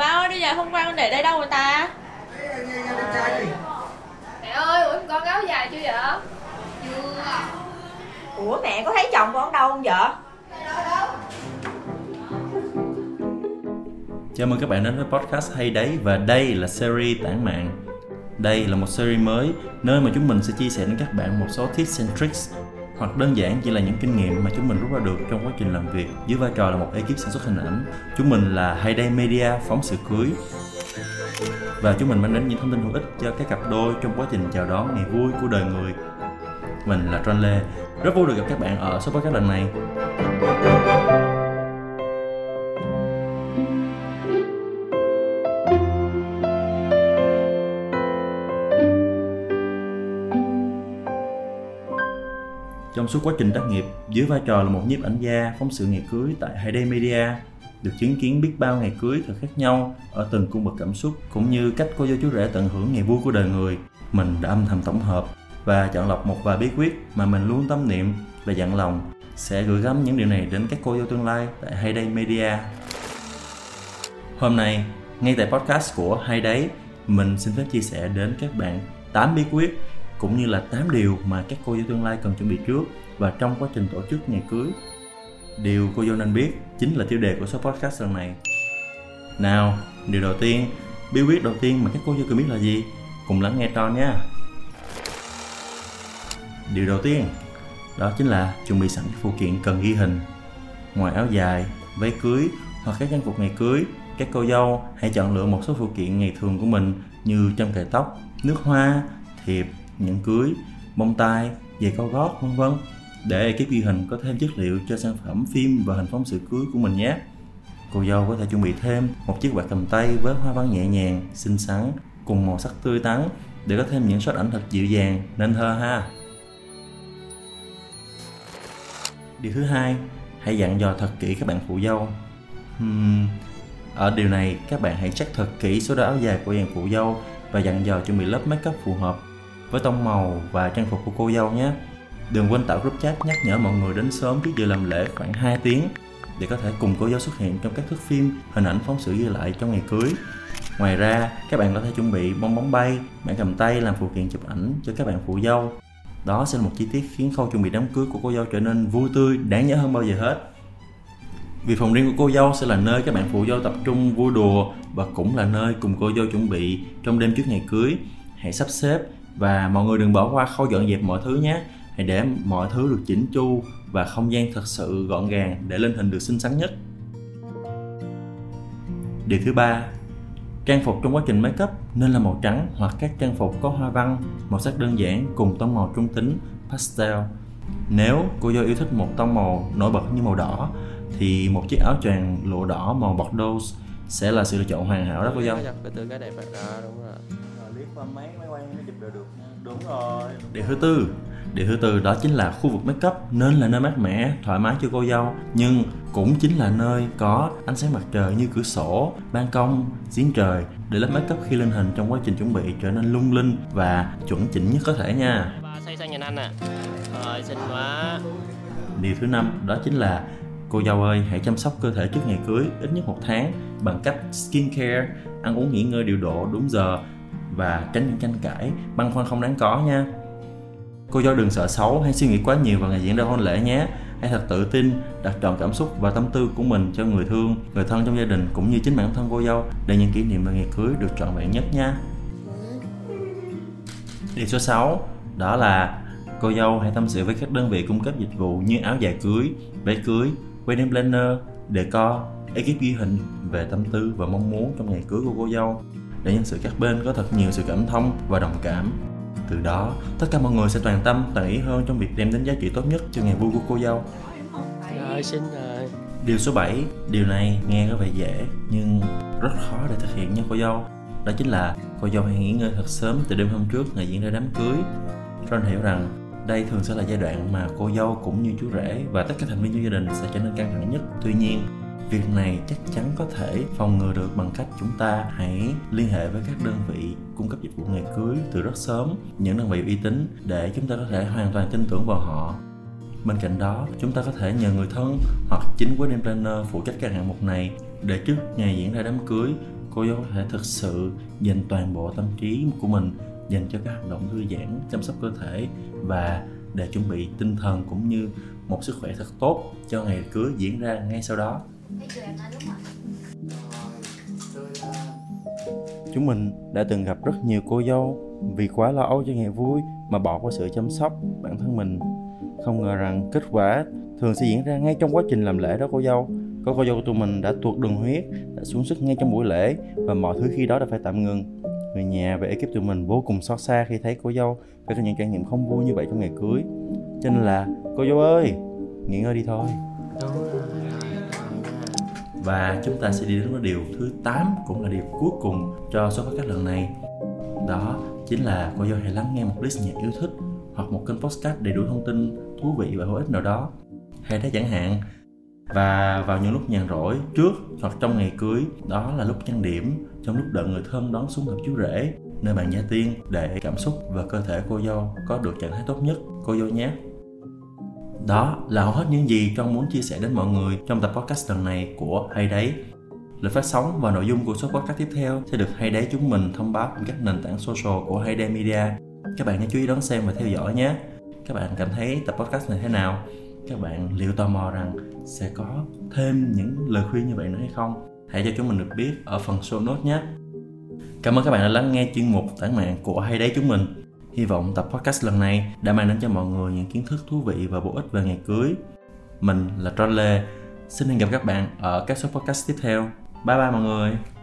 bao đi giờ hôm qua con để đây đâu rồi ta Mẹ ơi, ủa con áo dài chưa vậy? Ủa mẹ có thấy chồng con đâu không vợ? Chào mừng các bạn đến với podcast hay đấy và đây là series tản mạng. Đây là một series mới nơi mà chúng mình sẽ chia sẻ đến các bạn một số tips and tricks hoặc đơn giản chỉ là những kinh nghiệm mà chúng mình rút ra được trong quá trình làm việc dưới vai trò là một ekip sản xuất hình ảnh. Chúng mình là Hayday Media phóng sự cưới và chúng mình mang đến những thông tin hữu ích cho các cặp đôi trong quá trình chào đón ngày vui của đời người. Mình là Tron Lê, rất vui được gặp các bạn ở số podcast lần này. Trong suốt quá trình tác nghiệp, dưới vai trò là một nhiếp ảnh gia phóng sự ngày cưới tại Hayday Media, được chứng kiến biết bao ngày cưới thật khác nhau ở từng cung bậc cảm xúc cũng như cách cô dâu chú rể tận hưởng ngày vui của đời người. Mình đã âm thầm tổng hợp và chọn lọc một vài bí quyết mà mình luôn tâm niệm và dặn lòng sẽ gửi gắm những điều này đến các cô dâu tương lai tại Hayday Media. Hôm nay, ngay tại podcast của Hayday mình xin phép chia sẻ đến các bạn 8 bí quyết cũng như là 8 điều mà các cô dâu tương lai cần chuẩn bị trước và trong quá trình tổ chức ngày cưới. Điều cô dâu nên biết chính là tiêu đề của số podcast lần này. Nào, điều đầu tiên, bí quyết đầu tiên mà các cô dâu cần biết là gì? Cùng lắng nghe tròn nha. Điều đầu tiên, đó chính là chuẩn bị sẵn các phụ kiện cần ghi hình. Ngoài áo dài, váy cưới hoặc các trang phục ngày cưới, các cô dâu hãy chọn lựa một số phụ kiện ngày thường của mình như châm cài tóc, nước hoa, thiệp, nhẫn cưới, bông tai, giày cao gót, vân vân để ekip ghi hình có thêm chất liệu cho sản phẩm phim và hình phóng sự cưới của mình nhé. Cô dâu có thể chuẩn bị thêm một chiếc quạt cầm tay với hoa văn nhẹ nhàng, xinh xắn cùng màu sắc tươi tắn để có thêm những shot ảnh thật dịu dàng nên thơ ha. Điều thứ hai, hãy dặn dò thật kỹ các bạn phụ dâu. Hmm, ở điều này, các bạn hãy check thật kỹ số đo áo dài của dàn phụ dâu và dặn dò chuẩn bị lớp makeup phù hợp với tông màu và trang phục của cô dâu nhé. Đừng quên tạo group chat nhắc nhở mọi người đến sớm trước giờ làm lễ khoảng 2 tiếng để có thể cùng cô dâu xuất hiện trong các thước phim, hình ảnh phóng sự ghi lại trong ngày cưới. Ngoài ra, các bạn có thể chuẩn bị bong bóng bay, bạn cầm tay làm phụ kiện chụp ảnh cho các bạn phụ dâu. Đó sẽ là một chi tiết khiến khâu chuẩn bị đám cưới của cô dâu trở nên vui tươi, đáng nhớ hơn bao giờ hết. Vì phòng riêng của cô dâu sẽ là nơi các bạn phụ dâu tập trung vui đùa và cũng là nơi cùng cô dâu chuẩn bị trong đêm trước ngày cưới. Hãy sắp xếp và mọi người đừng bỏ qua khâu dọn dẹp mọi thứ nhé. Hãy để mọi thứ được chỉnh chu và không gian thật sự gọn gàng để lên hình được xinh xắn nhất. Điều thứ ba, trang phục trong quá trình make up nên là màu trắng hoặc các trang phục có hoa văn, màu sắc đơn giản cùng tông màu trung tính, pastel. Nếu cô dâu yêu thích một tông màu nổi bật như màu đỏ thì một chiếc áo choàng lụa đỏ màu bordeaux sẽ là sự lựa chọn hoàn hảo đó cô dâu. Cái từ cái đẹp đó đúng rồi qua mấy máy quay nó chụp được đúng rồi điều thứ tư điều thứ tư đó chính là khu vực make up nên là nơi mát mẻ thoải mái cho cô dâu nhưng cũng chính là nơi có ánh sáng mặt trời như cửa sổ ban công giếng trời để lớp make up khi lên hình trong quá trình chuẩn bị trở nên lung linh và chuẩn chỉnh nhất có thể nha Ba xây sang nhìn anh nè. Rồi xinh quá. Điều thứ năm đó chính là cô dâu ơi hãy chăm sóc cơ thể trước ngày cưới ít nhất một tháng bằng cách skincare, ăn uống nghỉ ngơi điều độ đúng giờ và tránh những tranh cãi, băn khoăn không đáng có nha. Cô dâu đừng sợ xấu hay suy nghĩ quá nhiều vào ngày diễn ra hôn lễ nhé. Hãy thật tự tin, đặt trọn cảm xúc và tâm tư của mình cho người thương, người thân trong gia đình cũng như chính bản thân cô dâu để những kỷ niệm về ngày cưới được trọn vẹn nhất nha. Điều số 6 đó là cô dâu hãy tâm sự với các đơn vị cung cấp dịch vụ như áo dài cưới, váy cưới, wedding planner, decor, ekip ghi hình về tâm tư và mong muốn trong ngày cưới của cô dâu để nhân sự các bên có thật nhiều sự cảm thông và đồng cảm. Từ đó, tất cả mọi người sẽ toàn tâm, toàn ý hơn trong việc đem đến giá trị tốt nhất cho ngày vui của cô dâu. Rồi xinh rồi. Điều số 7, điều này nghe có vẻ dễ nhưng rất khó để thực hiện nha cô dâu. Đó chính là cô dâu hãy nghỉ ngơi thật sớm từ đêm hôm trước ngày diễn ra đám cưới. Ron hiểu rằng đây thường sẽ là giai đoạn mà cô dâu cũng như chú rể và tất cả thành viên trong gia đình sẽ trở nên căng thẳng nhất. Tuy nhiên, việc này chắc chắn có thể phòng ngừa được bằng cách chúng ta hãy liên hệ với các đơn vị cung cấp dịch vụ ngày cưới từ rất sớm, những đơn vị uy tín để chúng ta có thể hoàn toàn tin tưởng vào họ. Bên cạnh đó, chúng ta có thể nhờ người thân hoặc chính wedding planner phụ trách các hạng mục này để trước ngày diễn ra đám cưới, cô dâu có thể thực sự dành toàn bộ tâm trí của mình dành cho các hoạt động thư giãn, chăm sóc cơ thể và để chuẩn bị tinh thần cũng như một sức khỏe thật tốt cho ngày cưới diễn ra ngay sau đó chúng mình đã từng gặp rất nhiều cô dâu vì quá lo âu cho ngày vui mà bỏ qua sự chăm sóc bản thân mình. Không ngờ rằng kết quả thường sẽ diễn ra ngay trong quá trình làm lễ đó cô dâu. Có cô dâu của tụi mình đã tuột đường huyết, đã xuống sức ngay trong buổi lễ và mọi thứ khi đó đã phải tạm ngừng. Người nhà và ekip tụi mình vô cùng xót xa khi thấy cô dâu phải có những trải nghiệm không vui như vậy trong ngày cưới. Cho nên là, cô dâu ơi, nghỉ ngơi đi thôi. Đúng và chúng ta sẽ đi đến với điều thứ 8 cũng là điều cuối cùng cho số podcast lần này. Đó chính là cô dâu hãy lắng nghe một list nhạc yêu thích hoặc một kênh podcast đầy đủ thông tin thú vị và hữu ích nào đó. Hay thế chẳng hạn. Và vào những lúc nhàn rỗi trước hoặc trong ngày cưới, đó là lúc trang điểm, trong lúc đợi người thân đón xuống gặp chú rể, nơi bàn gia tiên để cảm xúc và cơ thể cô dâu có được trạng thái tốt nhất. Cô dâu nhé đó là hầu hết những gì Trân muốn chia sẻ đến mọi người trong tập podcast lần này của Hay Đấy. Lịch phát sóng và nội dung của số podcast tiếp theo sẽ được Hay Đấy chúng mình thông báo trên các nền tảng social của Hay Đấy Media. Các bạn hãy chú ý đón xem và theo dõi nhé. Các bạn cảm thấy tập podcast này thế nào? Các bạn liệu tò mò rằng sẽ có thêm những lời khuyên như vậy nữa hay không? Hãy cho chúng mình được biết ở phần show notes nhé. Cảm ơn các bạn đã lắng nghe chuyên mục tản mạng của Hay Đấy chúng mình. Hy vọng tập podcast lần này đã mang đến cho mọi người những kiến thức thú vị và bổ ích về ngày cưới. Mình là Tron Lê. Xin hẹn gặp các bạn ở các số podcast tiếp theo. Bye bye mọi người.